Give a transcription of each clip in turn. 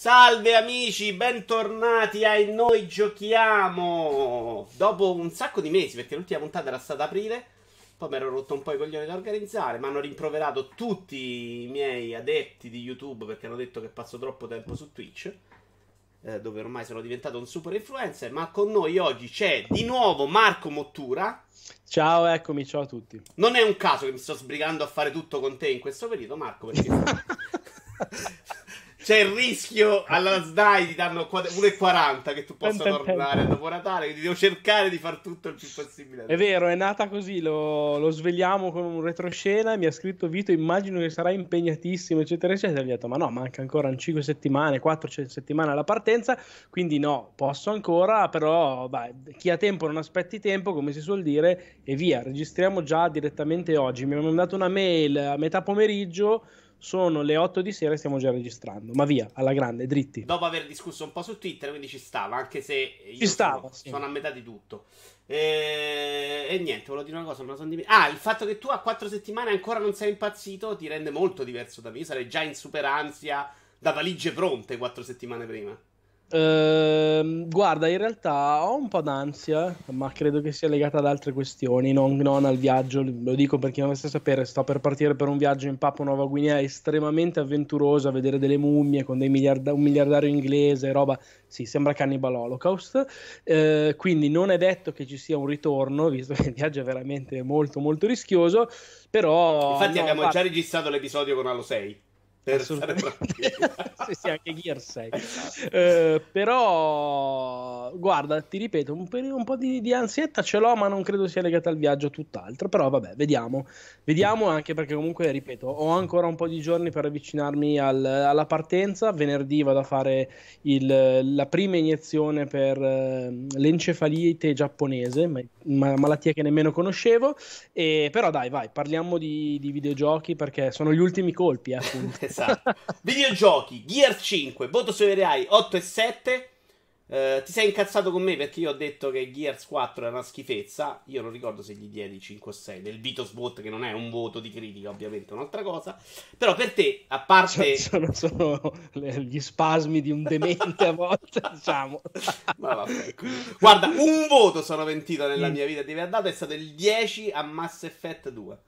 Salve amici, bentornati a Noi Giochiamo! Dopo un sacco di mesi, perché l'ultima puntata era stata aprile, poi mi ero rotto un po' i coglioni da organizzare, mi hanno rimproverato tutti i miei adepti di YouTube perché hanno detto che passo troppo tempo su Twitch, eh, dove ormai sono diventato un super influencer, ma con noi oggi c'è di nuovo Marco Mottura. Ciao, eccomi, ciao a tutti. Non è un caso che mi sto sbrigando a fare tutto con te in questo periodo, Marco, perché... c'è il rischio alla SDAI ti danno 1,40 che tu possa tornare dopo Natale. Quindi devo cercare di far tutto il più possibile. È vero, è nata così. Lo, lo svegliamo con un retroscena. Mi ha scritto Vito. Immagino che sarà impegnatissimo, eccetera, eccetera. Gli ho detto, ma no, manca ancora 5 settimane, 4 settimane alla partenza. Quindi no, posso ancora. Però vai, chi ha tempo non aspetti tempo, come si suol dire, e via. Registriamo già direttamente oggi. Mi hanno mandato una mail a metà pomeriggio sono le 8 di sera e stiamo già registrando. Ma via, alla grande, dritti. Dopo aver discusso un po' su Twitter, quindi ci stava, anche se io ci stava, sono, sì. sono a metà di tutto. E... e, niente, volevo dire una cosa, me la sono dimenticato. Ah, il fatto che tu a 4 settimane ancora non sei impazzito ti rende molto diverso da me. Io sarei già in super ansia, da valigie pronte 4 settimane prima. Uh, guarda, in realtà ho un po' d'ansia, ma credo che sia legata ad altre questioni, non, non al viaggio. Lo dico per chi non volesse sapere, sto per partire per un viaggio in Papua Nuova Guinea estremamente avventuroso, a vedere delle mummie con miliarda- un miliardario inglese, roba, sì, sembra Cannibal Holocaust. Uh, quindi non è detto che ci sia un ritorno, visto che il viaggio è veramente molto molto rischioso, però... Infatti no, abbiamo fa... già registrato l'episodio con Halo 6 stare sì, sì, anche Gear 6. eh, però, guarda, ti ripeto, un, un po' di, di, ansietta ce l'ho, ma non credo sia legata al viaggio tutt'altro. Però, vabbè, vediamo. Vediamo anche perché, comunque, ripeto, ho ancora un po' di giorni per avvicinarmi al, alla partenza. Venerdì vado a fare il, la prima iniezione per uh, l'encefalite giapponese, ma, ma, malattia che nemmeno conoscevo. E, però, dai, vai, parliamo di, di videogiochi perché sono gli ultimi colpi, eh, appunto. esatto. Videogiochi, Gear 5, voto su Rai 8 e 7. Uh, ti sei incazzato con me perché io ho detto che Gears 4 era una schifezza. Io non ricordo se gli diedi 5 o 6 del Vitos Vote, che non è un voto di critica, ovviamente, è un'altra cosa. Però per te, a parte. Sono, sono gli spasmi di un demente a volte, diciamo. Ma vabbè, Guarda, un voto sono pentito nella mm. mia vita di aver dato, è stato il 10 a Mass Effect 2.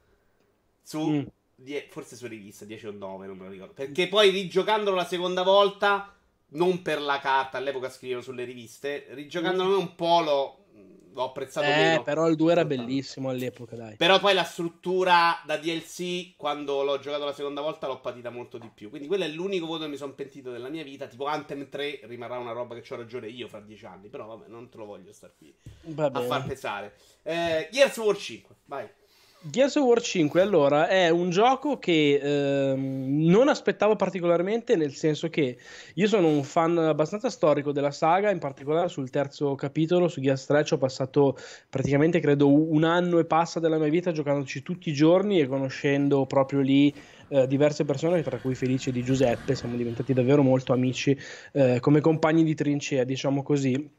Su. Mm die- forse su rivista 10 o 9, non me lo ricordo. Perché poi rigiocandolo la seconda volta, non per la carta, all'epoca scrivevano sulle riviste, rigiocandolo un po' lo, l'ho apprezzato eh, meno. però il 2 era bellissimo all'epoca, dai. Però poi la struttura da DLC, quando l'ho giocato la seconda volta, l'ho patita molto di più. Quindi quello è l'unico voto che mi sono pentito della mia vita. Tipo Anthem 3 rimarrà una roba che ho ragione io fra 10 anni. Però vabbè, non te lo voglio star qui a far pesare. Eh, Gears War 5, vai. Gears of War 5 allora è un gioco che ehm, non aspettavo particolarmente nel senso che io sono un fan abbastanza storico della saga in particolare sul terzo capitolo su Gears 3 ci ho passato praticamente credo un anno e passa della mia vita giocandoci tutti i giorni e conoscendo proprio lì eh, diverse persone tra cui Felice di Giuseppe siamo diventati davvero molto amici eh, come compagni di trincea diciamo così.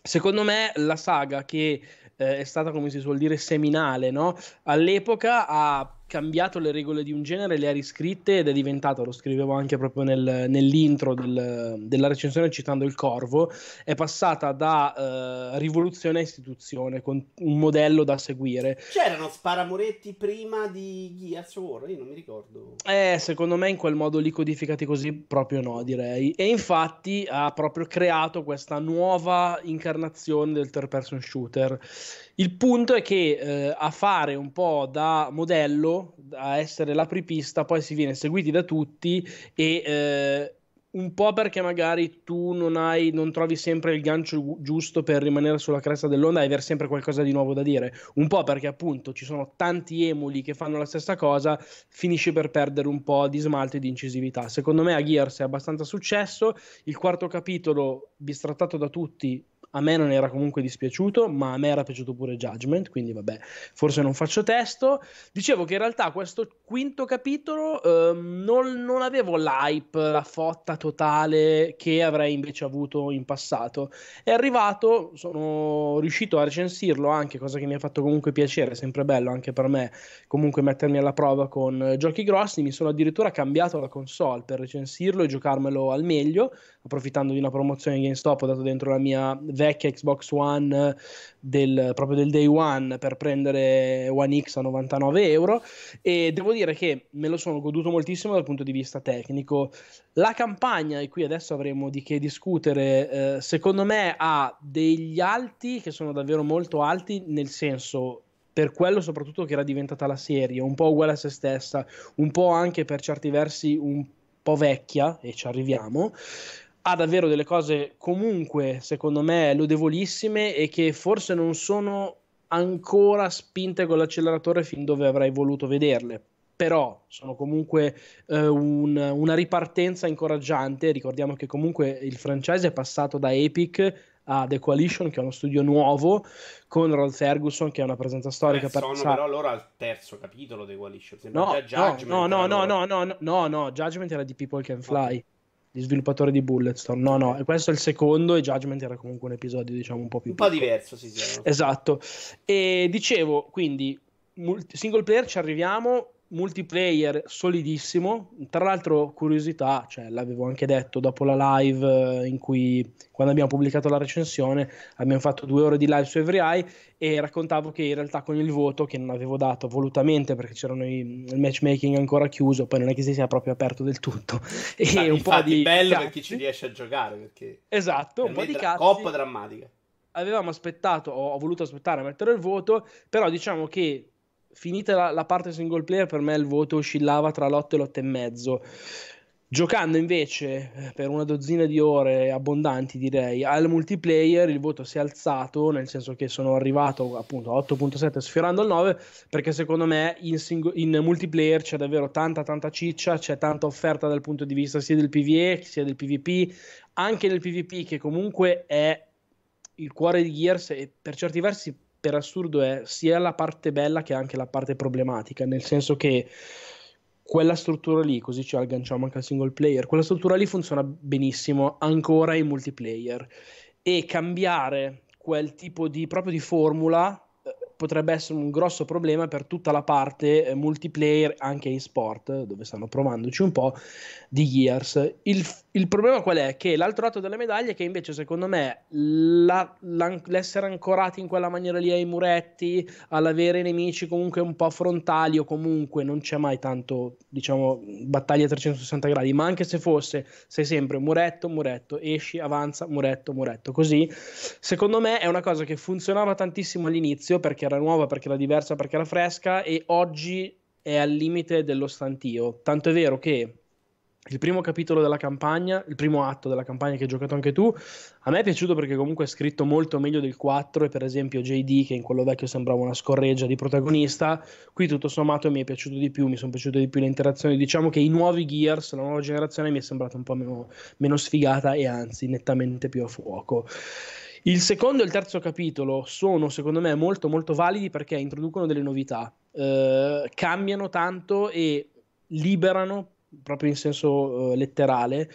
Secondo me la saga che eh, è stata, come si suol dire, seminale, no? All'epoca ha cambiato le regole di un genere, le ha riscritte ed è diventato, lo scrivevo anche proprio nel, nell'intro del, della recensione citando il Corvo, è passata da uh, rivoluzione a istituzione, con un modello da seguire. C'erano sparamuretti prima di Gears War? Io non mi ricordo. Eh, secondo me in quel modo lì codificati così proprio no, direi. E infatti ha proprio creato questa nuova incarnazione del third person shooter il punto è che eh, a fare un po' da modello, a essere l'apripista, poi si viene seguiti da tutti e eh, un po' perché magari tu non, hai, non trovi sempre il gancio giusto per rimanere sulla cresta dell'onda e avere sempre qualcosa di nuovo da dire. Un po' perché appunto ci sono tanti emuli che fanno la stessa cosa, finisci per perdere un po' di smalto e di incisività. Secondo me a Gears è abbastanza successo. Il quarto capitolo, bistrattato da tutti, a me non era comunque dispiaciuto, ma a me era piaciuto pure Judgment, quindi vabbè, forse non faccio testo. Dicevo che in realtà questo quinto capitolo eh, non, non, avevo l'hype, la fotta totale che avrei invece avuto in passato. È arrivato, sono riuscito a recensirlo anche, cosa che mi ha fatto comunque piacere, sempre bello anche per me, comunque mettermi alla prova con giochi grossi. Mi sono addirittura cambiato la console per recensirlo e giocarmelo al meglio, approfittando di una promozione GameStop, ho dato dentro la mia vecchia Xbox One del, proprio del day one per prendere One X a 99 euro e devo dire che me lo sono goduto moltissimo dal punto di vista tecnico. La campagna, e qui adesso avremo di che discutere, eh, secondo me ha degli alti che sono davvero molto alti, nel senso per quello soprattutto che era diventata la serie, un po' uguale a se stessa, un po' anche per certi versi un po' vecchia, e ci arriviamo ha davvero delle cose comunque, secondo me, lodevolissime e che forse non sono ancora spinte con l'acceleratore fin dove avrei voluto vederle. Però sono comunque eh, un, una ripartenza incoraggiante. Ricordiamo che comunque il franchise è passato da Epic a The Coalition, che è uno studio nuovo, con Rod Ferguson, che è una presenza storica. Eh, per sono però loro al terzo capitolo The Coalition. No. No, no, no, no, no, no, no, no, Judgment era di People Can Fly. Okay gli sviluppatori di Bulletstorm. No, no, questo è il secondo e Judgment era comunque un episodio, diciamo, un po' più... Un piccolo. po' diverso, sì, sì. Esatto. E dicevo, quindi, single player ci arriviamo, multiplayer solidissimo. Tra l'altro, curiosità, cioè l'avevo anche detto dopo la live eh, in cui quando abbiamo pubblicato la recensione, abbiamo fatto due ore di live su Every e raccontavo che in realtà con il voto che non avevo dato volutamente perché c'erano i, il matchmaking ancora chiuso, poi non è che si sia proprio aperto del tutto. E Ma un po' di bello cazzi. per chi ci riesce a giocare perché esatto, un po' di cazzi. Coppa drammatica. Avevamo aspettato, ho, ho voluto aspettare a mettere il voto, però diciamo che finita la, la, parte single player, per me il voto oscillava tra l'8 e l'8 e mezzo. Giocando invece eh, per una dozzina di ore abbondanti, direi, al multiplayer, il voto si è alzato, nel senso che sono arrivato appunto a 8.7 sfiorando il 9, perché secondo me in, sing- in multiplayer c'è davvero tanta tanta ciccia, c'è tanta offerta dal punto di vista sia del PvE sia del PvP, anche nel PvP che comunque è il cuore di Gears e per certi versi per assurdo è sia la parte bella che anche la parte problematica, nel senso che quella struttura lì, così ci agganciamo anche al single player, quella struttura lì funziona benissimo ancora in multiplayer e cambiare quel tipo di proprio di formula potrebbe essere un grosso problema per tutta la parte eh, multiplayer anche in sport, dove stanno provandoci un po' di Gears. Il, il, problema qual è? Che l'altro lato della medaglia è che invece secondo me la, la, l'essere ancorati in quella maniera lì ai muretti, all'avere nemici comunque un po' frontali o comunque non c'è mai tanto, diciamo, battaglia a 360 gradi, ma anche se fosse, sei sempre muretto, muretto, esci, avanza, muretto, muretto, così, secondo me è una cosa che funzionava tantissimo all'inizio perché era nuova, perché era diversa, perché era fresca e oggi è al limite dello stantio. Tanto è vero che il primo capitolo della campagna, il primo atto della campagna che hai giocato anche tu, a me è piaciuto perché comunque è scritto molto meglio del 4 e per esempio JD che in quello vecchio sembrava una scorreggia di protagonista, qui tutto sommato mi è piaciuto di più, mi sono piaciute di più le interazioni, diciamo che i nuovi Gears, la nuova generazione mi è sembrata un po' meno, meno sfigata e anzi nettamente più a fuoco. Il secondo e il terzo capitolo sono secondo me molto molto validi perché introducono delle novità, eh, cambiano tanto e liberano, proprio in senso eh, letterale,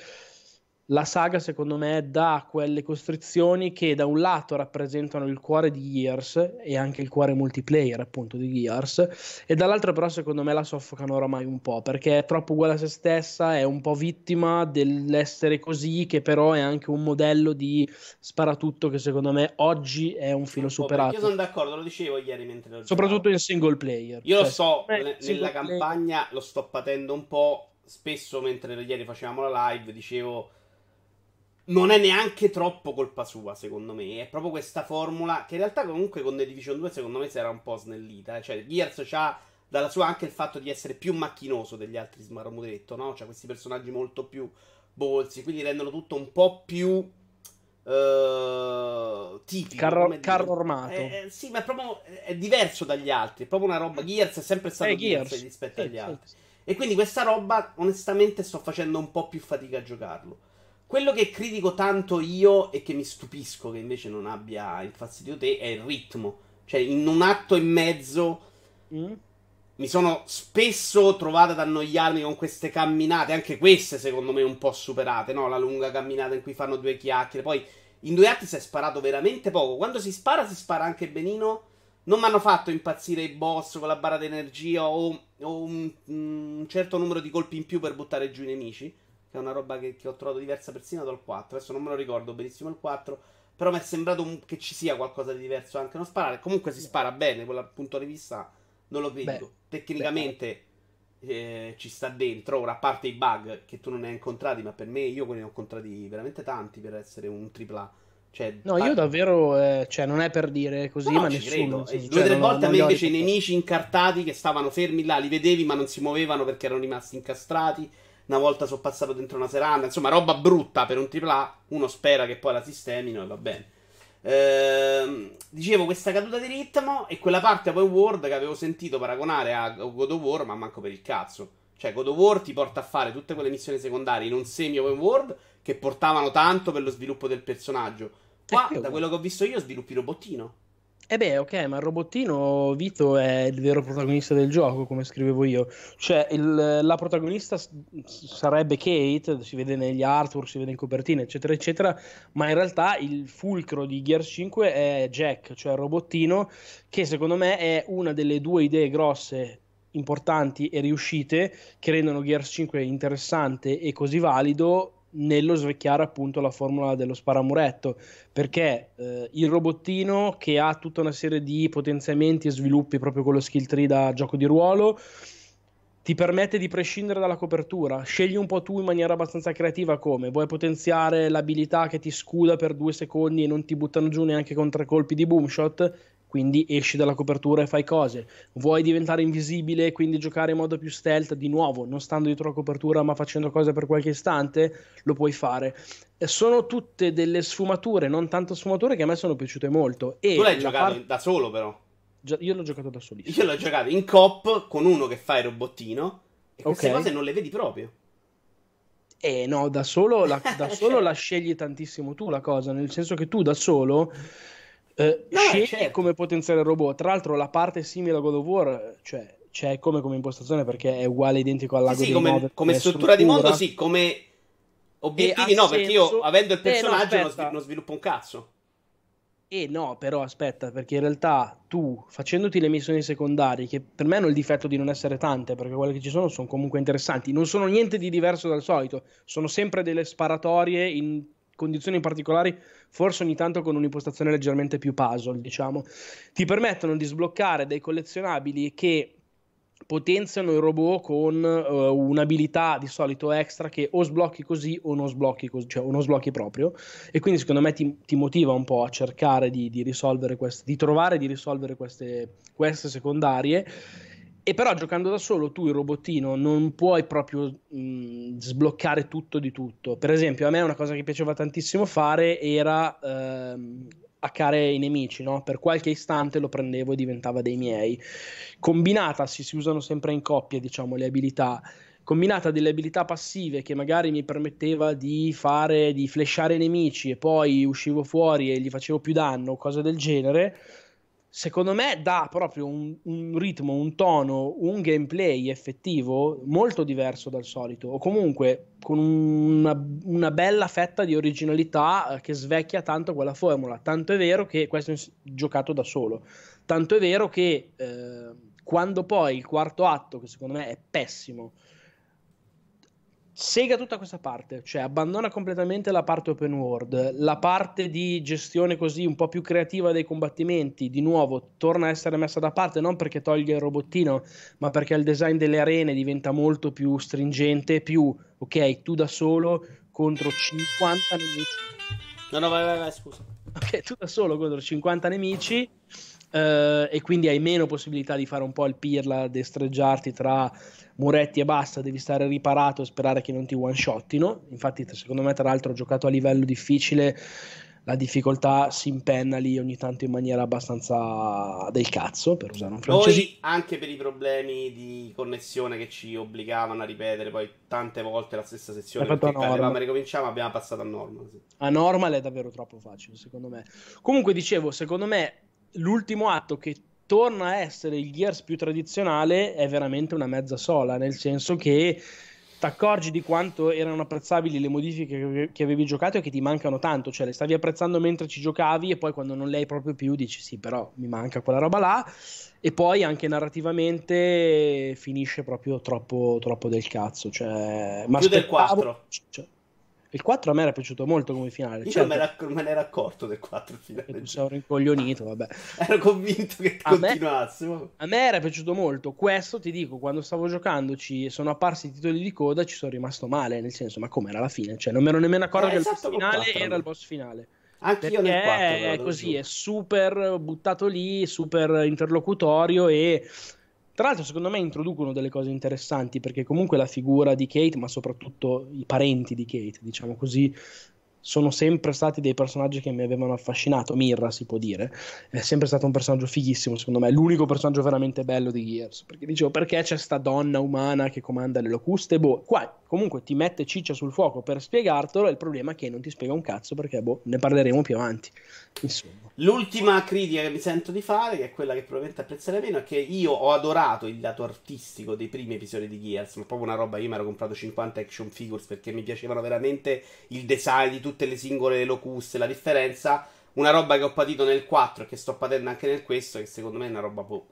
la saga secondo me dà quelle costrizioni che da un lato rappresentano il cuore di Gears e anche il cuore multiplayer appunto di Gears e dall'altro però secondo me la soffocano oramai un po' perché è troppo uguale a se stessa, è un po' vittima dell'essere così che però è anche un modello di sparatutto che secondo me oggi è un filo un superato. Io sono d'accordo, lo dicevo ieri mentre lo Soprattutto in single player. Io cioè, lo so, nella campagna player. lo sto patendo un po', spesso mentre ieri facevamo la live dicevo non è neanche troppo colpa sua, secondo me. È proprio questa formula che in realtà comunque con The Division 2 secondo me si era un po' snellita. Eh. Cioè, Gears ha dalla sua anche il fatto di essere più macchinoso degli altri Smarmudetto, no? Cioè questi personaggi molto più bolsi, quindi rendono tutto un po' più uh, tipico. Carro, carro armato. Eh, eh, sì, ma è proprio è diverso dagli altri. È proprio una roba. Gears è sempre stato eh, Gears, Gears rispetto sì, agli sì. E quindi questa roba, onestamente, sto facendo un po' più fatica a giocarlo. quello che critico tanto io e che mi stupisco che invece non abbia infastidito te è il ritmo. Cioè, in un atto e mezzo mm. mi sono spesso trovato ad annoiarmi con queste camminate, anche queste secondo me un po' superate, no? La lunga camminata in cui fanno due chiacchiere. Poi in due atti si è sparato veramente poco. Quando si spara, si spara anche benino. Non mi hanno fatto impazzire i boss con la barra d'energia o, o un, un certo numero di colpi in più per buttare giù i nemici che è una roba che, che ho trovato diversa persino dal 4. Adesso non me lo ricordo benissimo il 4. Però mi è sembrato che ci sia qualcosa di diverso anche non sparare. Comunque si spara bene, quel punto di vista non lo critico. Tecnicamente eh, ci sta dentro. Ora, a parte i bug che tu non ne hai incontrati, ma per me io quelli ne ho incontrati veramente tanti per essere un AAA. Cioè, no, io davvero, eh, cioè, non è per dire così, no, ma nessuno. Cioè, Due o tre volte a me invece i nemici incartati che stavano fermi là, li vedevi ma non si muovevano perché erano rimasti incastrati una volta sono passato dentro una seranda, insomma, roba brutta per un AAA. Uno spera che poi la sistemino e va bene. Ehm, dicevo questa caduta di ritmo e quella parte open world che avevo sentito paragonare a God of War, ma manco per il cazzo. Cioè, God of War ti porta a fare tutte quelle missioni secondarie in un semi open world che portavano tanto per lo sviluppo del personaggio. Qua, da quello che ho visto io, sviluppi robottino. Eh beh, ok, ma il robottino Vito è il vero protagonista del gioco, come scrivevo io. Cioè, il, la protagonista sarebbe Kate, si vede negli artwork, si vede in copertina, eccetera, eccetera, ma in realtà il fulcro di Gears 5 è Jack, cioè il robottino, che secondo me è una delle due idee grosse importanti e riuscite che rendono Gears 5 interessante e così valido nello svecchiare appunto la formula dello sparamuretto perché eh, il robottino che ha tutta una serie di potenziamenti e sviluppi proprio con lo skill tree da gioco di ruolo ti permette di prescindere dalla copertura. Scegli un po' tu in maniera abbastanza creativa come. Vuoi potenziare l'abilità che ti scuda per due secondi e non ti buttano giù neanche con tre colpi di boomshot quindi esci dalla copertura e fai cose. Vuoi diventare invisibile e quindi giocare in modo più stealth, di nuovo, non stando dietro la copertura ma facendo cose per qualche istante, lo puoi fare. E sono tutte delle sfumature, non tanto sfumature, che a me sono piaciute molto. E tu l'hai giocato par- da solo però? Io l'ho giocato da solissimo. Io l'ho giocato in cop con uno che fa il robottino e queste okay. cose non le vedi proprio. Eh no, da solo, la, da solo la scegli tantissimo tu la cosa, nel senso che tu da solo eh, no, scegli certo. come potenziare il robot. Tra l'altro, la parte simile a God of War, cioè c'è come, come impostazione perché è uguale identico al lago sì, sì, come, Nove, come struttura, struttura di mondo, sì, come obiettivi, no, senso... perché io avendo il personaggio eh, no, non, sviluppo un cazzo. E no, però aspetta, perché in realtà tu, facendoti le missioni secondarie, che per me hanno il difetto di non essere tante, perché quelle che ci sono sono comunque interessanti, non sono niente di diverso dal solito, sono sempre delle sparatorie in condizioni particolari, forse ogni tanto con un'impostazione leggermente più puzzle, diciamo, ti permettono di sbloccare dei collezionabili che potenziano il robot con uh, un'abilità di solito extra che o sblocchi così o non sblocchi così, cioè o non sblocchi proprio. E quindi secondo me ti, ti motiva un po' a cercare di, di risolvere queste, di trovare di risolvere queste, queste secondarie e però giocando da solo tu il robottino non puoi proprio mh, sbloccare tutto di tutto. Per esempio, a me una cosa che piaceva tantissimo fare era ehm, hackare i nemici, no? Per qualche istante lo prendevo e diventava dei miei. Combinata, si, si usano sempre in coppia, diciamo, le abilità. Combinata delle abilità passive che magari mi permetteva di fare, di flashare nemici e poi uscivo fuori e gli facevo più danno, cose del genere secondo me dà proprio un, un, ritmo, un tono, un gameplay effettivo molto diverso dal solito, o comunque con una, una bella fetta di originalità eh, che svecchia tanto quella formula. Tanto è vero che questo è giocato da solo, tanto è vero che eh, quando poi il quarto atto, che secondo me è pessimo, sega tutta questa parte, cioè abbandona completamente la parte open world, la parte di gestione così un po' più creativa dei combattimenti, di nuovo torna a essere messa da parte non perché toglie il robottino, ma perché il design delle arene diventa molto più stringente, più ok, tu da solo contro 50 nemici. No, no, vai, vai, vai, scusa. Ok, tu da solo contro 50 nemici. Uh, e quindi hai meno possibilità di fare un po' il pirla, destreggiarti tra muretti e basta, devi stare riparato e sperare che non ti one shottino. Infatti, secondo me, tra l'altro, ho giocato a livello difficile. la difficoltà si impenna lì ogni tanto in maniera abbastanza del cazzo, per usare un francese. Poi anche per i problemi di connessione che ci obbligavano a ripetere poi tante volte la stessa sezione, fatto perché a normal. avevamo ricominciato, abbiamo passato a normal. sì. A normal è davvero troppo facile, secondo me. Comunque, dicevo, secondo me l'ultimo atto che torna a essere il Gears più tradizionale è veramente una mezza sola, nel senso che ti accorgi di quanto erano apprezzabili le modifiche che- avevi giocato e che ti mancano tanto, cioè le stavi apprezzando mentre ci giocavi e poi quando non le hai proprio più dici sì, però mi manca quella roba là e poi anche narrativamente finisce proprio troppo, troppo del cazzo, cioè, ma Più del aspettavo- 4. cioè, il 4 a me era piaciuto molto come finale. Io non me, ne me ne ero accorto del 4 che tu finale. sei un rincoglionito, vabbè. Ero convinto che A me- continuasse. ma- A me era piaciuto molto. Questo ti dico, quando stavo giocandoci e sono apparsi i titoli di coda, ci sono rimasto male. Nel senso, ma com'era la fine? Cioè, non mi ero nemmeno accorto Eh, che il esatto, boss finale quattro, era a il me. boss finale. Anche io nel 4 è così, è super buttato lì, super interlocutorio e tra l'altro secondo me introducono delle cose interessanti perché comunque la figura di Kate, ma soprattutto i parenti di Kate, diciamo così, sono sempre stati dei personaggi che mi avevano affascinato. Mirra si può dire, è sempre stato un personaggio fighissimo, secondo me, l'unico personaggio veramente bello di Gears. Perché dicevo, perché c'è sta donna umana che comanda le locuste? Boh, qua comunque ti mette ciccia sul fuoco per spiegartelo. Il problema è che non ti spiega un cazzo perché, boh, ne parleremo più avanti. Insomma, L'ultima critica che mi sento di fare, che è quella che probabilmente apprezzerei meno, è che io ho adorato il lato artistico dei primi episodi di Gears, ma proprio una roba, io mi ero comprato 50 action figures perché mi piacevano veramente il design di tutte le singole locuste, la differenza, una roba che ho patito nel 4 e che sto patendo anche nel questo, che secondo me è una roba boh,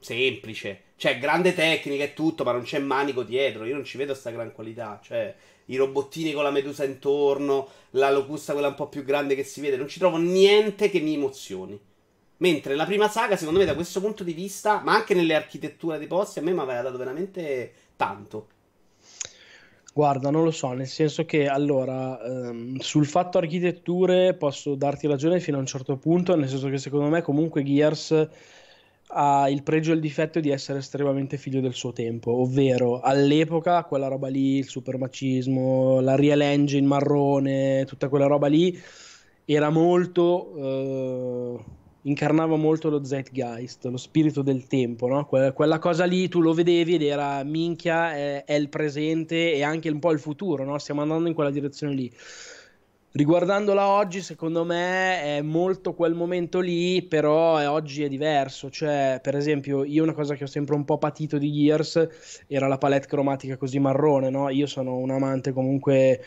semplice, cioè grande tecnica e tutto, ma non c'è manico dietro, io non ci vedo sta gran qualità, cioè i robottini con la medusa intorno, la locusta quella un po' più grande che si vede, non ci trovo niente che mi emozioni. Mentre la prima saga, secondo me, da questo punto di vista, ma anche nelle architetture dei posti, a me mi aveva dato veramente tanto. guarda, non lo so, nel senso che allora ehm, sul fatto architetture posso darti ragione fino a un certo punto, nel senso che secondo me comunque Gears ha il pregio e il difetto di essere estremamente figlio del suo tempo, ovvero all'epoca quella roba lì, il supermacismo, la Real Engine marrone, tutta quella roba lì era molto eh, incarnava molto lo zeitgeist, lo spirito del tempo, no? Que- quella cosa lì tu lo vedevi ed era minchia, è, è il presente e anche un po' il futuro, no? Stiamo andando in quella direzione lì. Riguardandola oggi, secondo me è molto quel momento lì, però è- oggi è diverso. Cioè, per esempio, io una cosa che ho sempre un po' patito di Gears era la palette cromatica così marrone, no? Io sono un amante comunque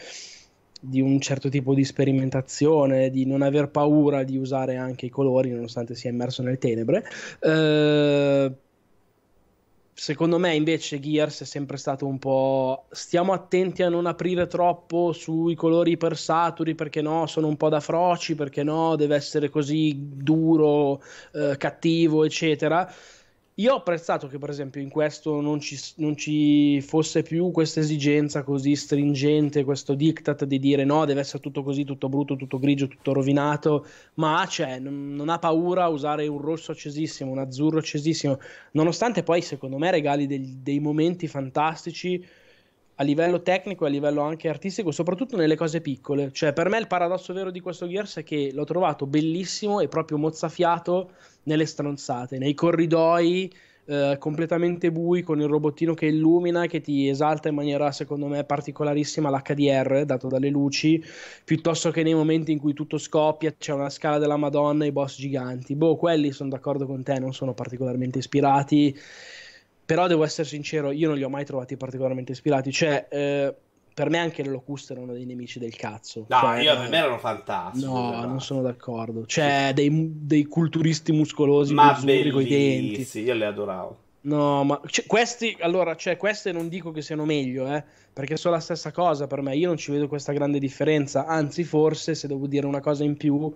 di un certo tipo di sperimentazione, di non aver paura di usare anche i colori, nonostante sia immerso nelle tenebre. Eh, Secondo me invece Gears è sempre stato un po'... Stiamo attenti a non aprire troppo sui colori ipersaturi perché no, sono un po' da froci, perché no, deve essere così duro, eh, cattivo, eccetera. Io ho apprezzato che per esempio in questo non ci, non ci fosse più questa esigenza così stringente, questo diktat di dire no, deve essere tutto così, tutto brutto, tutto grigio, tutto rovinato, ma c'è, non, non ha paura a usare un rosso accesissimo, un azzurro accesissimo, nonostante poi secondo me regali del- dei momenti fantastici a livello tecnico e a livello anche artistico, soprattutto nelle cose piccole. Cioè, per me il paradosso vero di questo Gears è che l'ho trovato bellissimo e proprio mozzafiato nelle stronzate, nei corridoi eh, completamente bui con il robottino che illumina, che ti esalta in maniera secondo me particolarissima l'HDR dato dalle luci, piuttosto che nei momenti in cui tutto scoppia, c'è una scala della Madonna e i boss giganti. Boh, quelli sono d'accordo con te, non sono particolarmente ispirati. Però devo essere sincero, io non li ho mai trovati particolarmente ispirati. Cioè, eh, per me anche le locuste erano dei nemici del cazzo. No, Cioè, io per me erano fantastici. No, esatto. non sono d'accordo. Cioè, dei, dei culturisti muscolosi Ma azzurri coi denti. bellissimi, io le adoravo. No, ma cioè, questi, allora, cioè, queste non dico che siano meglio, eh, perché sono la stessa cosa per me. Io non ci vedo questa grande differenza. Anzi, forse, se devo dire una cosa in più,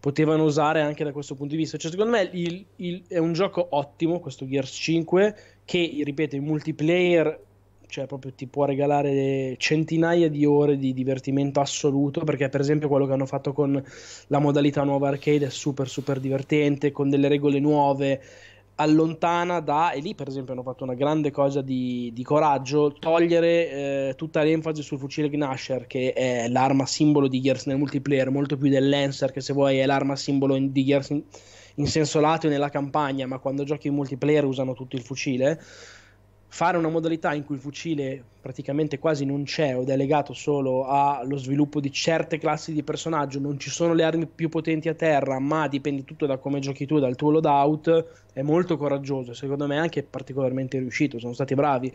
potevano usare anche da questo punto di vista. Cioè, secondo me il- il- è un gioco ottimo, questo Gears 5, che, ripeto, in multiplayer, cioè, proprio ti può regalare centinaia di ore di divertimento assoluto, perché, per esempio, quello che hanno fatto con la modalità nuova arcade è super, super divertente, con delle regole nuove allontana da, e lì per esempio hanno fatto una grande cosa di, di coraggio, togliere eh, tutta l'enfasi sul fucile Gnasher, che è l'arma simbolo di Gears nel multiplayer, molto più del Lancer, che se vuoi è l'arma simbolo di Gears in, in senso lato nella campagna, ma quando giochi in multiplayer usano tutto il fucile fare una modalità in cui il fucile praticamente quasi non c'è ed è legato solo allo sviluppo di certe classi di personaggio, non ci sono le armi più potenti a terra, ma dipende tutto da come giochi tu, dal tuo loadout, è molto coraggioso, secondo me anche particolarmente riuscito, sono stati bravi.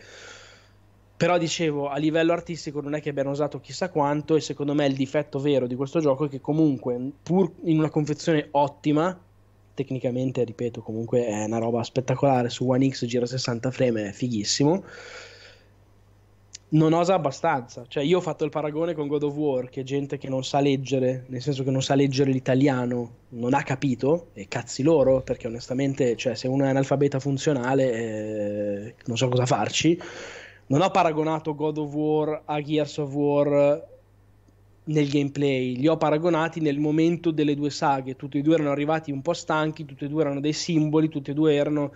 Però dicevo, a livello artistico non è che abbiano usato chissà quanto e secondo me il difetto vero di questo gioco è che comunque, pur in una confezione ottima, tecnicamente, ripeto, comunque è una roba spettacolare. Su One X gira 60 frame, è fighissimo. Non osa abbastanza. Cioè, io ho fatto il paragone con God of War, che gente che non sa leggere, nel senso che non sa leggere l'italiano, non ha capito, e cazzi loro, perché onestamente, cioè, se uno è analfabeta funzionale, eh, non so cosa farci. Non ho paragonato God of War a Gears of War nel gameplay, li ho paragonati nel momento delle due saghe, tutti e due erano arrivati un po' stanchi, tutti e due erano dei simboli, tutti e due erano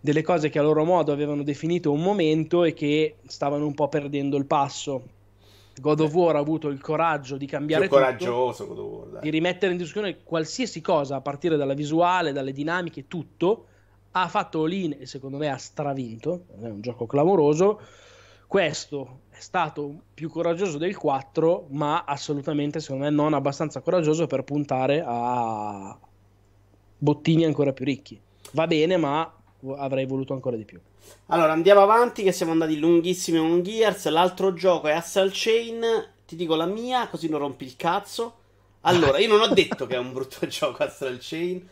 delle cose che a loro modo avevano definito un momento e che stavano un po' perdendo il passo. God of War ha avuto il coraggio di cambiare Più coraggioso God of War, di rimettere in discussione qualsiasi cosa a partire dalla visuale, dalle dinamiche, tutto. Ha fatto all-in e secondo me ha stravinto, è un gioco clamoroso. Questo stato più coraggioso del 4, ma assolutamente secondo me non abbastanza coraggioso per puntare a bottini ancora più ricchi. Va bene, ma avrei voluto ancora di più. Allora andiamo avanti, che siamo andati lunghissimi con Gears. L'altro gioco è Assal Chain. Ti dico la mia, così non rompi il cazzo. Allora, io non ho detto che è un brutto gioco Astral Chain.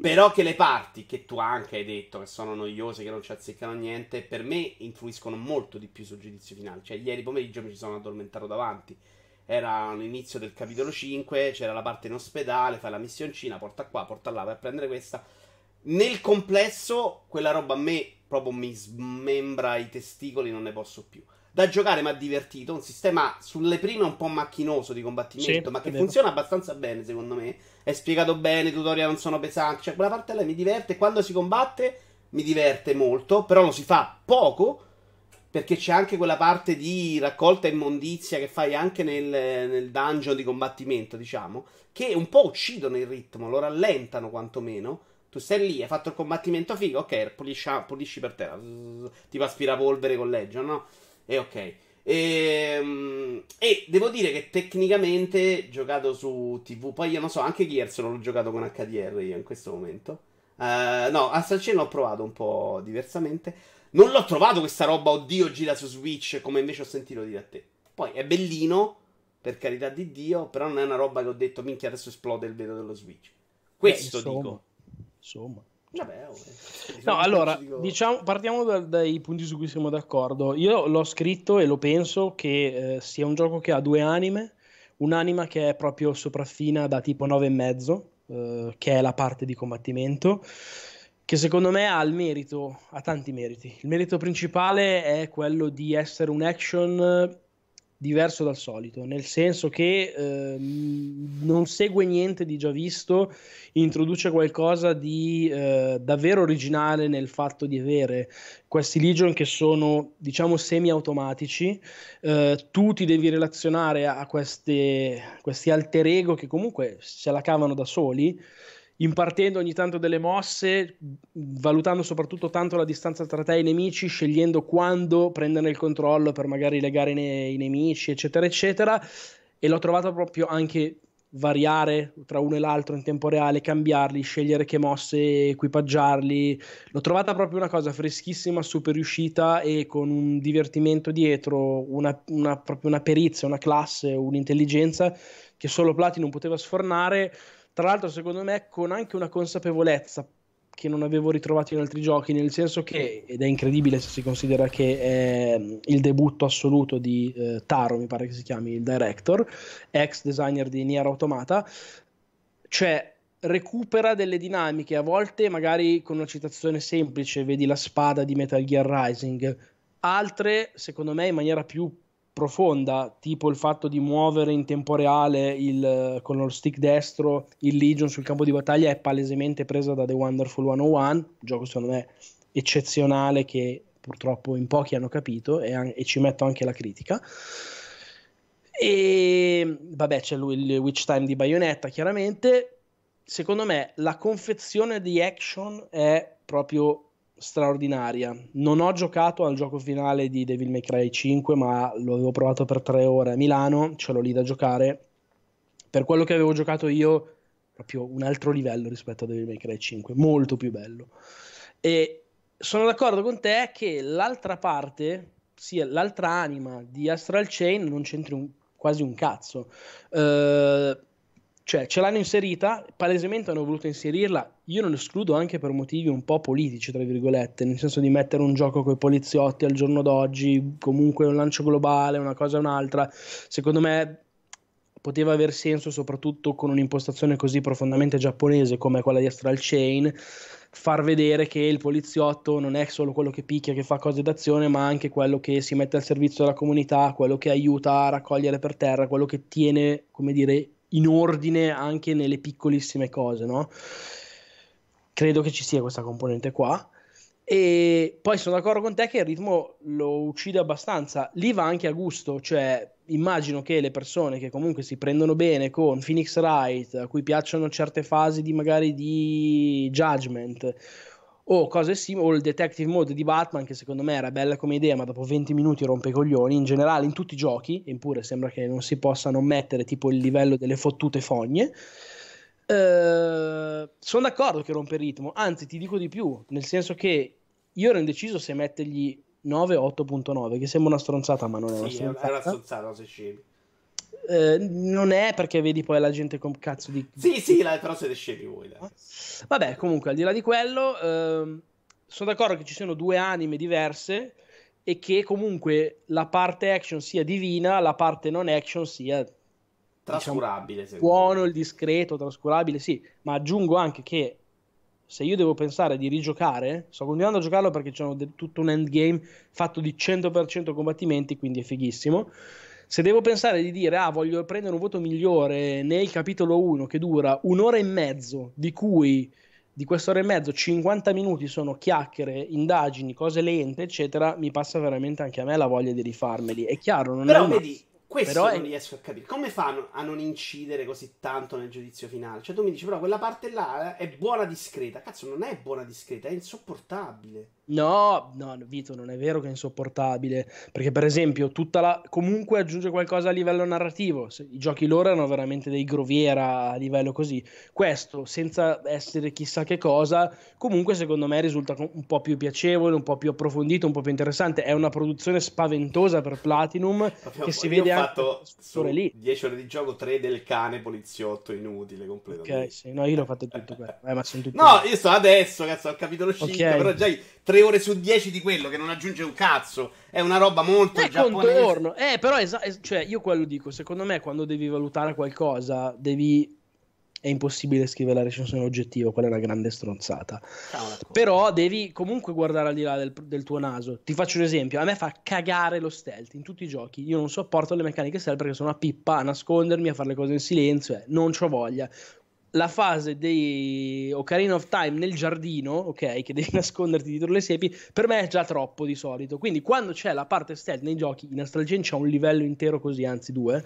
Però che le parti che tu anche hai detto che sono noiose, che non ci azzeccano niente, per me influiscono molto di più sul giudizio finale. Cioè, ieri pomeriggio mi ci sono addormentato davanti. Era l'inizio del capitolo 5, c'era la parte in ospedale, fai la missioncina, porta qua, porta là, vai a prendere questa. Nel complesso, quella roba a me proprio mi smembra i testicoli, non ne posso più da giocare mi ha divertito. Un sistema sulle prime un po' macchinoso di combattimento, Sì, ma che funziona abbastanza bene, secondo me. È spiegato bene, i tutorial non sono pesanti. Cioè, quella parte lei mi diverte. Quando si combatte, mi diverte molto. Però lo si fa poco. Perché c'è anche quella parte di raccolta immondizia che fai anche nel, nel dungeon di combattimento, diciamo. Che un po' uccidono il ritmo, lo rallentano quantomeno. Tu stai lì, hai fatto il combattimento figo, ok, pulisci, pulisci per terra. Tipo aspirapolvere con Legion, no? E ok. Ehm, E, devo dire che tecnicamente giocato su TV, poi io non so, anche Gears non l'ho giocato con HDR io in questo momento. Eh, no, Chain l'ho provato un po' diversamente. Non l'ho trovato questa roba, oddio, gira su Switch, come invece ho sentito dire a te. Poi è bellino, per carità di Dio, però non è una roba che ho detto, minchia, adesso esplode il vetro dello Switch. Questo Beh, insomma, dico. Insomma. Vabbè. No, allora, Dico- diciamo, partiamo da- dai punti su cui siamo d'accordo. Io l'ho scritto e lo penso che eh, sia un gioco che ha due anime, un'anima che è proprio sopraffina da tipo 9,5, eh, che è la parte di combattimento, che secondo me ha il merito, ha tanti meriti. Il merito principale è quello di essere un action diverso dal solito, nel senso che ehm, non segue niente di già visto, introduce qualcosa di eh, davvero originale nel fatto di avere questi Legion che sono, diciamo, semi-automatici. Eh, tu ti devi relazionare a queste, questi alter ego che comunque se la cavano da soli. Impartendo ogni tanto delle mosse, valutando soprattutto tanto la distanza tra te e i nemici, scegliendo quando prendere il controllo per magari legare ne- i nemici, eccetera, eccetera. E l'ho trovato proprio anche variare tra uno e l'altro in tempo reale, cambiarli, scegliere che mosse equipaggiarli. L'ho trovata proprio una cosa freschissima, super riuscita e con un divertimento dietro, una, una- proprio una perizia, una classe, un'intelligenza che solo Platinum poteva sfornare. Tra l'altro, secondo me, con anche una consapevolezza che non avevo ritrovato in altri giochi, nel senso che, ed è incredibile se si considera che è mm, il debutto assoluto di eh, Taro, mi pare che si chiami il director, ex designer di Nier Automata, cioè recupera delle dinamiche, a volte magari con una citazione semplice, vedi la spada di Metal Gear Rising, altre secondo me in maniera più profonda, tipo il fatto di muovere in tempo reale il, con lo stick destro il Legion sul campo di battaglia, è palesemente presa da The Wonderful 101, gioco secondo me eccezionale che purtroppo in pochi hanno capito e, e ci metto anche la critica. E vabbè, c'è lui, il Witch Time di Bayonetta, chiaramente. Secondo me la confezione di action è proprio straordinaria. Non ho giocato al gioco finale di Devil May Cry 5, ma lo avevo provato per tre ore a Milano, ce l'ho lì da giocare. Per quello che avevo giocato io, proprio un altro livello rispetto a Devil May Cry 5, molto più bello. E sono d'accordo con te che l'altra parte, sia l'altra anima di Astral Chain, non c'entri un, quasi un cazzo. Uh, cioè, ce l'hanno inserita, palesemente hanno voluto inserirla. Io non escludo anche per motivi un po' politici, tra virgolette, nel senso di mettere un gioco con i poliziotti al giorno d'oggi, comunque un lancio globale, una cosa e un'altra. Secondo me poteva aver senso, soprattutto con un'impostazione così profondamente giapponese come quella di Astral Chain far vedere che il poliziotto non è solo quello che picchia, che fa cose d'azione, ma anche quello che si mette al servizio della comunità, quello che aiuta a raccogliere per terra, quello che tiene, come dire, in ordine anche nelle piccolissime cose, no? Credo che ci sia questa componente qua. E poi sono d'accordo con te che il ritmo lo uccide abbastanza. Lì va anche a gusto, cioè immagino che le persone che comunque si prendono bene con Phoenix Wright, a cui piacciono certe fasi di magari di Judgment o cose simili, o il detective mode di Batman che secondo me era bella come idea ma dopo 20 minuti rompe i coglioni in generale in tutti i giochi eppure sembra che non si possa non mettere tipo il livello delle fottute fogne uh, sono d'accordo che rompe il ritmo anzi ti dico di più nel senso che io ero indeciso se mettergli 9 o 8.9, che sembra una stronzata, ma non è una sì, stronzata. È una stronzata, se scemi. Eh, non è perché vedi poi la gente con cazzo di... Sì, sì, la, però siete scemi voi. Dai. Vabbè, comunque, al di là di quello, ehm, sono d'accordo che ci siano due anime diverse e che comunque la parte action sia divina, la parte non action sia... Diciamo, trascurabile, diciamo, buono, il discreto, trascurabile, sì, ma aggiungo anche che se io devo pensare di rigiocare, sto continuando a giocarlo perché c'è de- tutto un endgame fatto di 100% combattimenti, quindi è fighissimo. Se devo pensare di dire, ah, voglio prendere un voto migliore nel capitolo 1 che dura un'ora e mezzo, di cui di quest'ora e mezzo 50 minuti sono chiacchiere, indagini, cose lente, eccetera, mi passa veramente anche a me la voglia di rifarmeli. È chiaro, non Però è vedi, questo Però non è- riesco a capire. Come fanno a non incidere così tanto nel giudizio finale? Cioè, tu mi dici, però quella parte là è buona discreta. Cazzo, non è buona discreta, è insopportabile. No, no, Vito, non è vero che è insopportabile, perché per esempio tutta la... comunque aggiunge qualcosa a livello narrativo, i giochi loro erano veramente dei groviera a livello così, questo senza essere chissà che cosa, comunque secondo me risulta un po' più piacevole, un po' più approfondito, un po' più interessante, è una produzione spaventosa per Platinum Proprio- che si vede ho anche fatto su lì. 10 ore di gioco, 3 del cane poliziotto inutile completamente. Ok, sì, no, io l'ho fatto tutto questo, eh, ma sono tutti... No, io sto adesso, cazzo, al capitolo 5, Ok. però già 3 ore su 10 di quello che non aggiunge un cazzo. È una roba molto è giapponese. contorno, eh, però esa- es- cioè, io quello dico, secondo me quando devi valutare qualcosa, devi... È impossibile scrivere la recensione oggettiva, quella è una grande stronzata. Cavolo. Però devi comunque guardare al di là del, del tuo naso. Ti faccio un esempio: a me fa cagare lo stealth in tutti i giochi. Io non sopporto le meccaniche stealth perché sono una pippa a nascondermi, a fare le cose in silenzio. eh, non c'ho voglia. La fase di Ocarina of Time nel giardino, ok, che devi nasconderti dietro le siepi, per me è già troppo di solito. Quindi quando c'è la parte stealth nei giochi, in Astral Chain c'è un livello intero così, anzi due.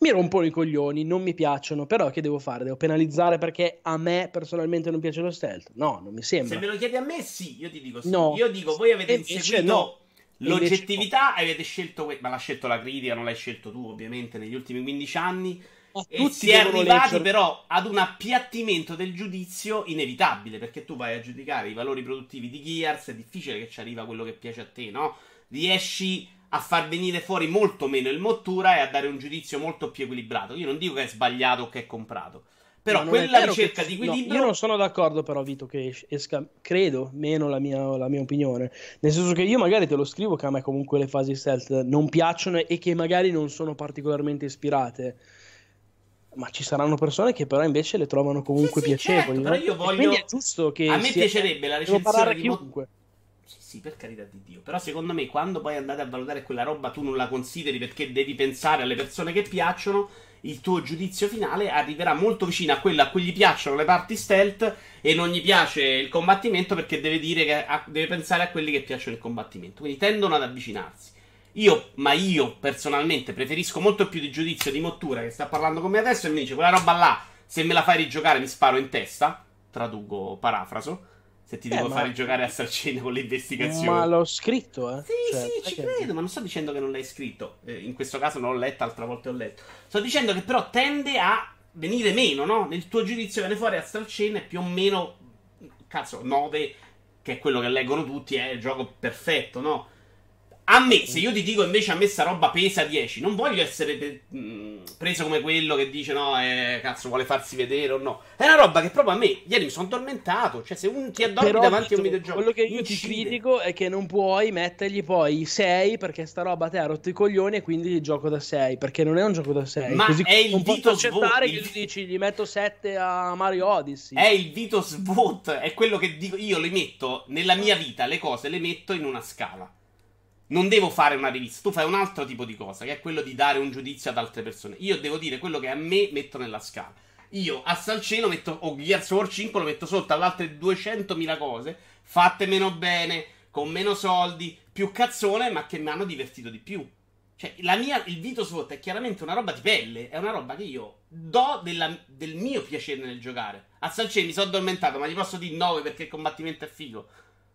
Mi rompono i coglioni, non mi piacciono, però che devo fare? Devo penalizzare perché a me personalmente non piace lo stealth? No, non mi sembra. Se me lo chiedi a me, sì, io ti dico sì. No. Io dico, voi avete inseguito no. L'oggettività, avete scelto, ma l'ha scelto la critica, non l'hai scelto tu, ovviamente, negli ultimi 15 anni. Ma E tutti si è arrivati leggere- però ad un appiattimento del giudizio inevitabile, perché tu vai a giudicare i valori produttivi di Gears, è difficile che ci arriva quello che piace a te, no? Riesci a far venire fuori molto meno il mottura e a dare un giudizio molto più equilibrato. Io non dico che è sbagliato o che è comprato, però quella ricerca che- di no, equilibrio io non sono d'accordo, però, Vito, che es- esca, credo, meno la mia, la mia opinione. Nel senso che io magari te lo scrivo che a me comunque le fasi stealth non piacciono e che magari non sono particolarmente ispirate. Ma ci saranno persone che però invece le trovano comunque Sì, sì, piacevoli. certo, no? però io E voglio- quindi è giusto che A me piacerebbe la recensione di chiunque. Sì, sì, per carità di Dio. Però secondo me quando poi andate a valutare quella roba tu non la consideri perché devi pensare alle persone che piacciono, il tuo giudizio finale arriverà molto vicino a quello a cui gli piacciono le parti stealth e non gli piace il combattimento perché deve dire che a, deve pensare a quelli che piacciono il combattimento. Quindi tendono ad avvicinarsi. Io, ma io personalmente preferisco molto più di giudizio di Mottura che sta parlando con me adesso e mi dice quella roba là, se me la fai rigiocare mi sparo in testa. Traduco, parafraso se ti eh, devo ma... fare giocare a Sarcine con le investigazioni. Ma l'ho scritto, eh? Sì, cioè, sì, ci credo, ma non sto dicendo che non l'hai scritto. Eh, in questo caso non l'ho letto, altre volte ho letto. Sto dicendo che però tende a venire meno, no? Nel tuo giudizio viene fuori a Sarcine più o meno, cazzo, 9, che è quello che leggono tutti, è il gioco perfetto, no? A me, se io ti dico invece a me sta roba pesa 10, non voglio essere mh, mm, preso come quello che dice no, eh, cazzo, vuole farsi vedere o no. È una roba che proprio a me, ieri mi sono addormentato. Cioè, se uno ti addormi Però, davanti a un videogioco. Quello che io ti critico è che non puoi mettergli poi 6 perché sta roba te ha rotto i coglioni e quindi il gioco da 6. Perché non è un gioco da 6. Ma Così è il non posso accettare il... che tu dici gli metto 7 a Mario Odyssey. È il Vito Vote, è quello che dico io, le metto nella mia vita, le cose le metto in una scala non devo fare una rivista, tu fai un altro tipo di cosa, che è quello di dare un giudizio ad altre persone. Io devo dire quello che a me metto nella scala. Io a Salceno metto, o Gears War 5 lo metto sotto alle altre 200.000 cose, fatte meno bene, con meno soldi, più cazzone, ma che mi hanno divertito di più. Cioè, mia, il Vito Swot è chiaramente una roba di pelle, è una roba che io do della, del mio piacere nel giocare. A Salceno mi sono addormentato, ma gli posso dire 9 perché il combattimento è figo.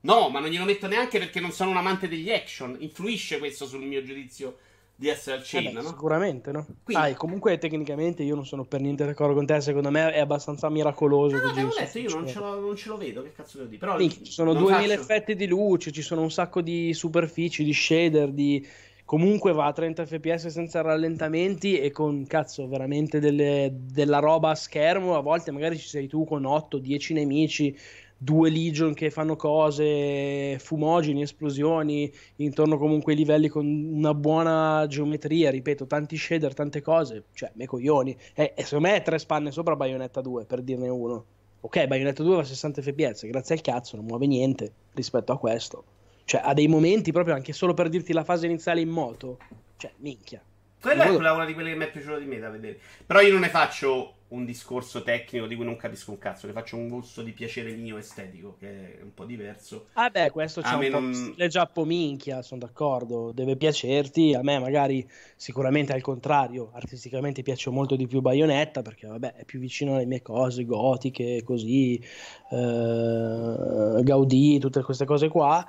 No, ma non glielo metto neanche perché non sono un amante degli action. Influisce questo sul mio giudizio di essere al cinema, eh no? Sicuramente, no? Quindi... Ah, comunque tecnicamente io non sono per niente d'accordo con te, secondo me è abbastanza miracoloso. No, no, detto, io non ce, lo, non ce, lo, vedo, che cazzo devo dire? Però sì, ci sono 2000 faccio... effetti di luce, ci sono un sacco di superfici, di shader, di... Comunque va a 30 fps senza rallentamenti e con cazzo veramente delle, della roba a schermo. A volte magari ci sei tu con 8-10 nemici due Legion che fanno cose, fumogeni, esplosioni, intorno comunque ai livelli con una buona geometria, ripeto, tanti shader, tante cose, cioè, me coglioni. E, e secondo me è tre spanne sopra Bayonetta 2, per dirne uno. Ok, Bayonetta 2 va a 60 fps, grazie al cazzo, non muove niente rispetto a questo. Cioè, ha dei momenti proprio anche solo per dirti la fase iniziale in moto. Cioè, minchia. Quella è una di quelle che mi è piaciuta di me da vedere. Però io non ne faccio un discorso tecnico di cui non capisco un cazzo, ne faccio un gusto di piacere mio estetico, che è un po' diverso. Ah beh, questo c'è a un non... po' stile giappo minchia, sono d'accordo, deve piacerti, a me magari sicuramente al contrario, artisticamente piace molto di più Bayonetta, perché vabbè è più vicino alle mie cose gotiche, così, eh, Gaudì, tutte queste cose qua,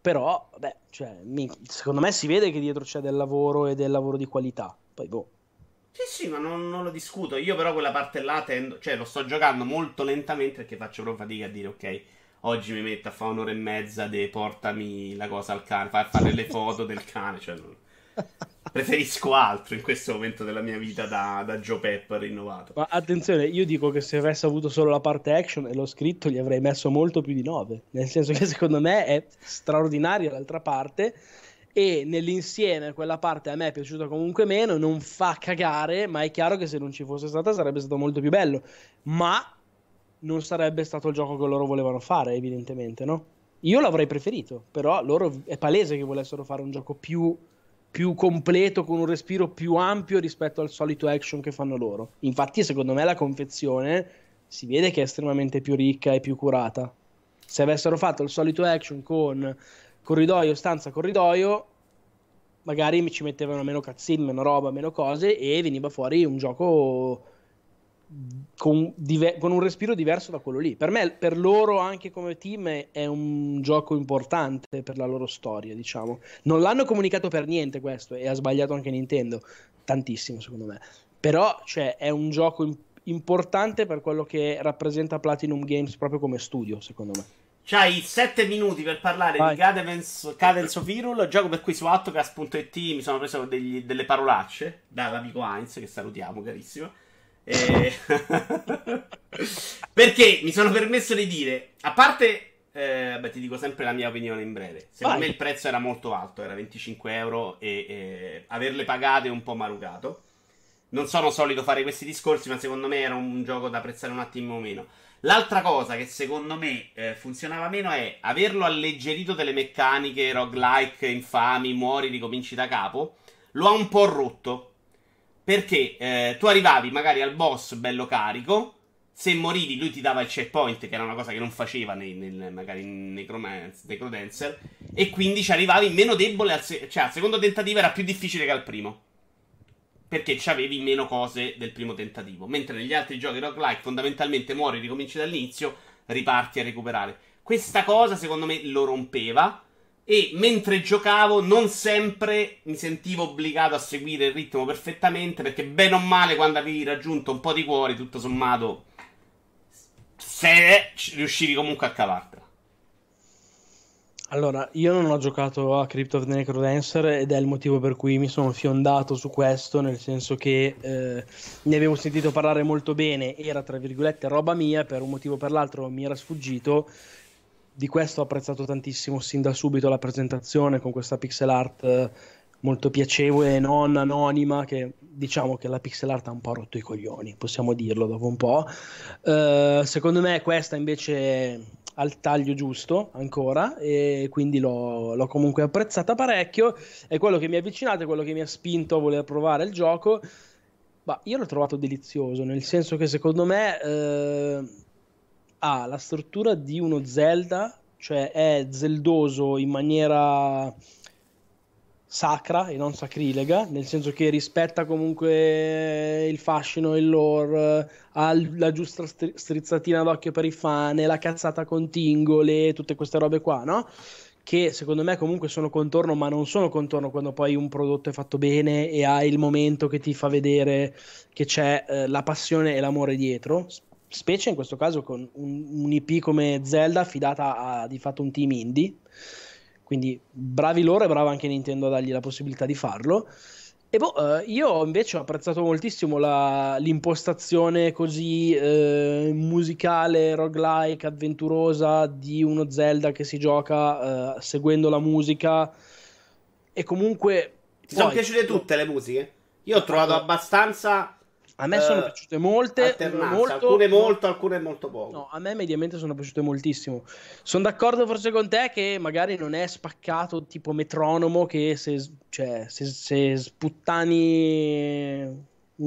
però vabbè, cioè, secondo me si vede che dietro c'è del lavoro e del lavoro di qualità, poi boh. Sì, sì, ma non, non, lo discuto. Io però quella parte là tendo, cioè lo sto giocando molto lentamente perché faccio proprio fatica a dire ok, oggi mi metto a fare un'ora e mezza de portami la cosa al cane, fai fare le foto del cane, cioè non... Preferisco altro in questo momento della mia vita da, da Joe Pepper rinnovato. Ma attenzione, io dico che se avessi avuto solo la parte action e l'ho scritto, gli avrei messo molto più di 9. Nel senso che secondo me è straordinaria l'altra parte e nell'insieme quella parte a me è piaciuta comunque meno, non fa cagare, ma è chiaro che se non ci fosse stata sarebbe stato molto più bello, ma non sarebbe stato il gioco che loro volevano fare, evidentemente, no? Io l'avrei preferito, però loro è palese che volessero fare un gioco più, più completo, con un respiro più ampio rispetto al solito action che fanno loro. Infatti, secondo me, la confezione si vede che è estremamente più ricca e più curata. Se avessero fatto il solito action con corridoio, stanza, corridoio, magari mi ci mettevano meno cutscene, meno roba, meno cose e veniva fuori un gioco con, diver- con, un respiro diverso da quello lì. Per me, per loro, anche come team, è un gioco importante per la loro storia, diciamo. Non l'hanno comunicato per niente questo e ha sbagliato anche Nintendo, tantissimo secondo me. Però, cioè, è un gioco importante per quello che rappresenta Platinum Games proprio come studio, secondo me. C'hai 7 minuti per parlare Vai. di Cadence, Cadence of Hyrule, gioco per cui su Autocast.it mi sono preso degli, delle parolacce dall'amico Heinz, che salutiamo carissimo. E... Perché mi sono permesso di dire, a parte, eh, beh, ti dico sempre la mia opinione in breve. Secondo Vai. me il prezzo era molto alto, era 25 euro e, e averle pagate è un po' marucato. non sono solito fare questi discorsi, ma secondo me era un gioco da apprezzare un attimo meno. L'altra cosa che secondo me eh, funzionava meno è averlo alleggerito delle meccaniche roguelike, infami, muori, ricominci da capo. Lo ha un po' rotto. Perché eh, tu arrivavi magari al boss bello carico. Se morivi, lui ti dava il checkpoint, che era una cosa che non faceva nei, nel, magari in Necrodancer. E quindi ci arrivavi meno debole. Al se- cioè, al secondo tentativo era più difficile che al primo perché avevi meno cose del primo tentativo. Mentre negli altri giochi roguelike fondamentalmente muori, ricominci dall'inizio, riparti a recuperare. Questa cosa secondo me lo rompeva e mentre giocavo non sempre mi sentivo obbligato a seguire il ritmo perfettamente perché bene o male quando avevi raggiunto un po' di cuori, tutto sommato, se riuscivi comunque a cavartela. Allora, io non ho giocato a Crypt of the Necrodancer ed è il motivo per cui mi sono fiondato su questo, nel senso che eh, ne avevo sentito parlare molto bene, era tra virgolette roba mia, per un motivo o per l'altro mi era sfuggito. Di questo ho apprezzato tantissimo sin da subito la presentazione con questa pixel art eh, molto piacevole non anonima, che diciamo che la pixel art ha un po' rotto i coglioni, possiamo dirlo dopo un po'. Uh, secondo me questa invece al taglio giusto ancora e quindi l'ho, l'ho, comunque apprezzata parecchio. È quello che mi ha avvicinato, è quello che mi ha spinto a voler provare il gioco. Ma io l'ho trovato delizioso nel senso che secondo me eh, ha la struttura di uno Zelda cioè è zeldoso in maniera sacra e non sacrilega, nel senso che rispetta comunque il fascino il lore, ha la giusta strizzatina d'occhio per i fan, la cazzata con tingole, tutte queste robe qua, no? Che secondo me comunque sono contorno, ma non sono contorno quando poi un prodotto è fatto bene e hai il momento che ti fa vedere che c'è eh, la passione e l'amore dietro. Specie in questo caso con un, un IP come Zelda affidata a di fatto un team indie quindi bravi loro e brava anche Nintendo a dargli la possibilità di farlo. E boh, eh, io invece ho apprezzato moltissimo la, l'impostazione così eh, musicale, roguelike, avventurosa di uno Zelda che si gioca eh, seguendo la musica. E comunque. Ti poi, sono piaciute tutte le musiche? Io ho trovato abbastanza a me sono uh, piaciute molte, molto, alcune molto, alcune molto poco. No, a me mediamente sono piaciute moltissimo. Sono d'accordo forse con te che magari non è spaccato tipo metronomo che se, cioè, se, se sputtani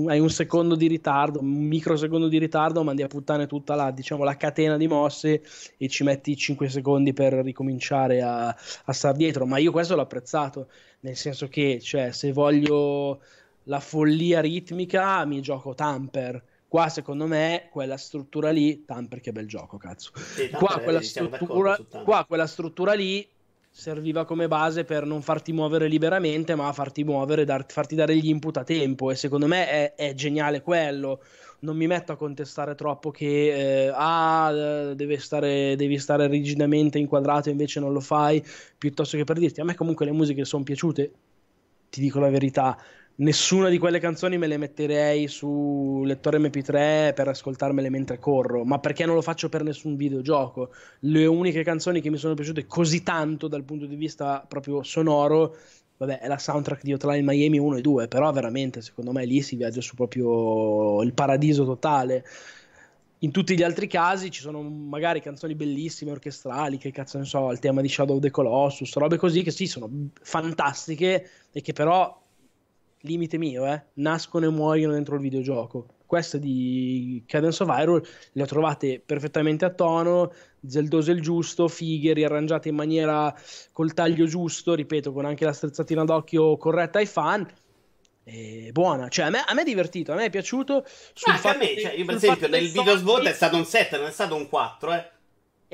hai un secondo di ritardo, un microsecondo di ritardo, mandi a puttane tutta la, diciamo, la catena di mosse e ci metti 5 secondi per ricominciare a, a star dietro. Ma io questo l'ho apprezzato, nel senso che, cioè, se voglio la follia ritmica mi gioco Tamper. Qua secondo me quella struttura lì, Tamper che bel gioco, cazzo. Sì, qua, quella struttura, qua quella struttura lì serviva come base per non farti muovere liberamente, ma farti muovere, dar, farti dare gli input a tempo. E secondo me è, è geniale quello. Non mi metto a contestare troppo che eh, ah, deve stare, devi stare rigidamente inquadrato, invece non lo fai, piuttosto che per dirti a me comunque le musiche sono piaciute, ti dico la verità nessuna di quelle canzoni me le metterei su lettore MP3 per ascoltarmele mentre corro, ma perché non lo faccio per nessun videogioco. Le uniche canzoni che mi sono piaciute così tanto dal punto di vista proprio sonoro, vabbè, è la soundtrack di Hotline Miami 1 e 2, però veramente secondo me lì si viaggia su proprio il paradiso totale. In tutti gli altri casi ci sono magari canzoni bellissime, orchestrali, che cazzo ne so, il tema di Shadow of the Colossus, robe così che sì, sono fantastiche e che però limite mio, eh, nascono e muoiono dentro il videogioco. Queste di Cadence of Hyrule le ho trovate perfettamente a tono, zeldose il giusto, fighe riarrangiate in maniera col taglio giusto, ripeto, con anche la strezzatina d'occhio corretta ai fan. E buona, cioè a me, a me, è divertito, a me è piaciuto. Sul Ma a me, cioè, io per esempio, nel video svolto è stato un 7, non è stato un 4, eh.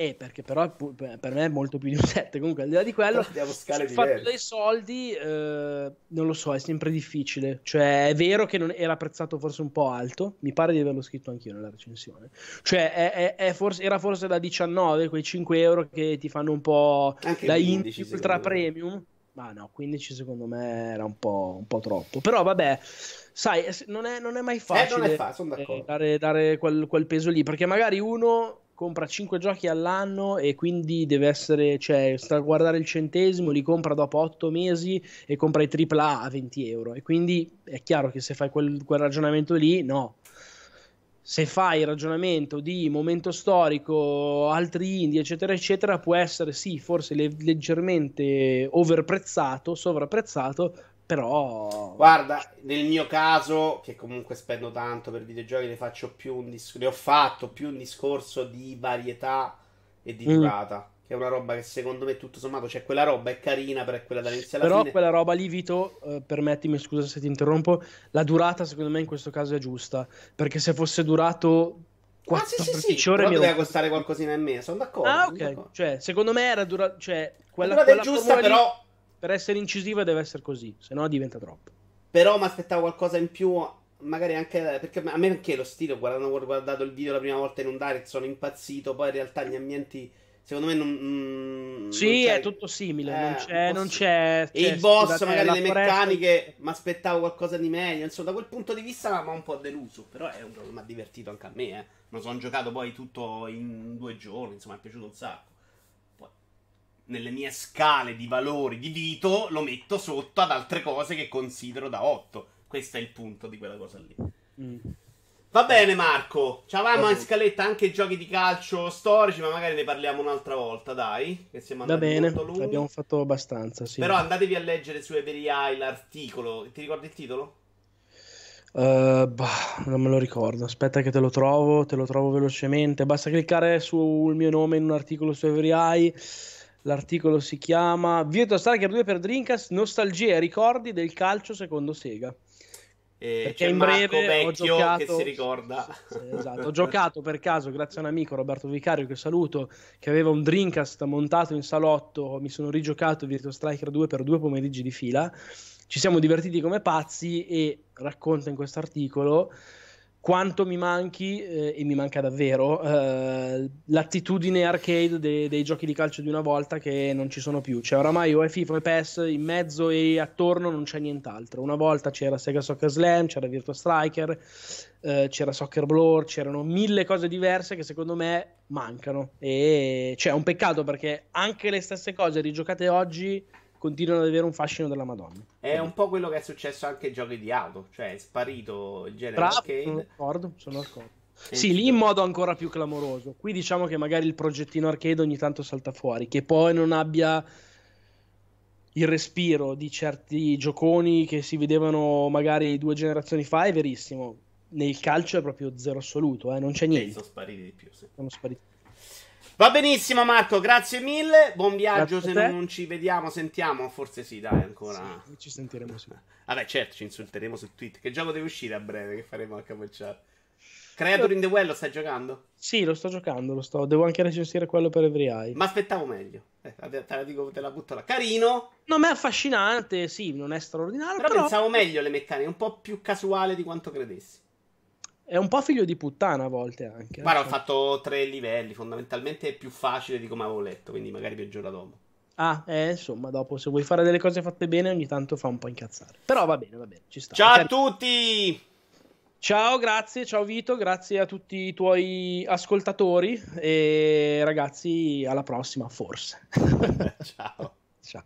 Eh, perché però per me è molto più di un 7. Comunque, al di là di quello, il fatto dei soldi, eh, non lo so, è sempre difficile. Cioè, è vero che non era apprezzato forse un po' alto. Mi pare di averlo scritto anch'io nella recensione. Cioè, è, è, forse, era forse da 19 quei 5 euro che ti fanno un po' Anche da indie ultra premium. Ma no, 15 secondo me era un po', un po troppo. Però vabbè, sai, non è, non è mai facile eh, non è fa, dare, dare quel, quel peso lì. Perché magari uno compra 5 giochi all'anno e quindi deve essere, cioè, sta a guardare il centesimo, li compra dopo 8 mesi e compra i AAA a 20 euro. E quindi è chiaro che se fai quel, quel ragionamento lì, no. Se fai il ragionamento di momento storico, altri indie, eccetera, eccetera, può essere sì, forse le- leggermente overprezzato, sovrapprezzato, però Guarda, nel mio caso, che comunque spendo tanto per videogiochi, ne faccio più un dis- ne ho fatto più un discorso di varietà e di Mm. durata. Che è una roba che secondo me, tutto sommato, cioè quella roba è carina, però è quella dall'inizio alla Però fine. quella roba lì, Vito, eh, permettimi, scusa se ti interrompo, la durata secondo me in questo caso è giusta, perché se fosse durato Ah, sì, sì, 14 sì, ore però mi doveva costare qualcosina in meno, sono d'accordo. Ah, ok, d'accordo. cioè, secondo me era dura... cioè, quella, La durata è quella giusta, formula lì, però per essere incisiva deve essere così, se no diventa troppo. Però mi aspettavo qualcosa in più, magari anche perché a me anche lo stile, guardando, ho guardato il video la prima volta in un direct, sono impazzito, poi in realtà gli ambienti secondo me non mm, Sì, non c'è- è tutto simile, Eh, non c'è, non sì. c'è... E il boss, scusate, magari le meccaniche, mi aspettavo qualcosa di meglio. Insomma, da quel punto di vista mi ha un po' deluso. Però è un ha divertito anche a me. Eh. Lo sono giocato poi tutto in due giorni. Insomma, mi è piaciuto un sacco. Nelle mie scale di valori di Vito, lo metto sotto ad altre cose che considero da 8. Questo è il punto di quella cosa lì. Mm. Va bene, Marco. Ci avevamo Va in scaletta anche giochi di calcio storici, ma magari ne parliamo un'altra volta, dai. Che siamo Va andati bene, molto abbiamo fatto abbastanza, sì. Però andatevi a leggere su Every Eye l'articolo. Ti ricordi il titolo? Eh, bah, non me lo ricordo. Aspetta che te lo trovo, te lo trovo velocemente. Basta cliccare sul mio nome in un articolo su EveryEye. L'articolo si chiama Virtua Striker 2 per Dreamcast, nostalgia e ricordi del calcio secondo Sega. Eh, Perché in Marco breve ho Vecchio giocato- che si ricorda. Sì, esatto. Ho giocato per caso, grazie a un amico Roberto Vicario che saluto, che aveva un Dreamcast montato in salotto. Mi sono rigiocato Virtua Striker 2 per due pomeriggi di fila. Ci siamo divertiti come pazzi e racconta in questo articolo quanto mi manchi, eh, e mi manca davvero, eh, l'attitudine arcade de- dei giochi di calcio di una volta che non ci sono più. Cioè, oramai o è FIFA o è PES, in mezzo e attorno non c'è nient'altro. Una volta c'era Sega Soccer Slam, c'era Virtua Striker, eh, c'era Soccer Blur, c'erano mille cose diverse che secondo me mancano. E cioè, è un peccato perché anche le stesse cose rigiocate oggi continuano ad avere un fascino della Madonna. È un po' quello che è successo anche ai giochi di auto. Cioè, è sparito il genere Bravo, sono arcade. d'accordo, sono d'accordo. Sì, lì in modo ancora più clamoroso. Qui diciamo che magari il progettino arcade ogni tanto salta fuori, che poi non abbia il respiro di certi gioconi che si vedevano magari due generazioni fa, è verissimo. Nel calcio è proprio zero assoluto, eh, non c'è Sì, niente. sono spariti di più. sì. Sono spariti. Va benissimo, Marco. Grazie mille. Buon viaggio. Grazie Se non ci vediamo, sentiamo. Forse sì, dai, ancora. Sì, ci sentiremo sì. Vabbè, certo, ci insulteremo su Twitter. Che gioco deve uscire a breve? Che faremo anche a chat. Creator in the Well lo stai giocando? Sì, lo sto giocando, lo sto. Devo anche recensire quello per Every Eye. Ma aspettavo meglio. Eh, te la dico, te la butto là. Carino. Non è affascinante, sì, non è straordinario, Però, però, pensavo meglio le meccaniche, un po' più casuale di quanto credessi. È un po' figlio di puttana a volte anche. Guarda, ho Cioè- fatto tre livelli, fondamentalmente è più facile di come avevo letto, quindi magari peggiora dopo. Ah, eh, insomma, dopo se vuoi fare delle cose fatte bene ogni tanto fa un po' incazzare. Però va bene, va bene, ci sta. Ciao a tutti! Ciao, grazie, ciao Vito, grazie a tutti i tuoi ascoltatori e ragazzi, alla prossima, forse. Ciao. Ciao.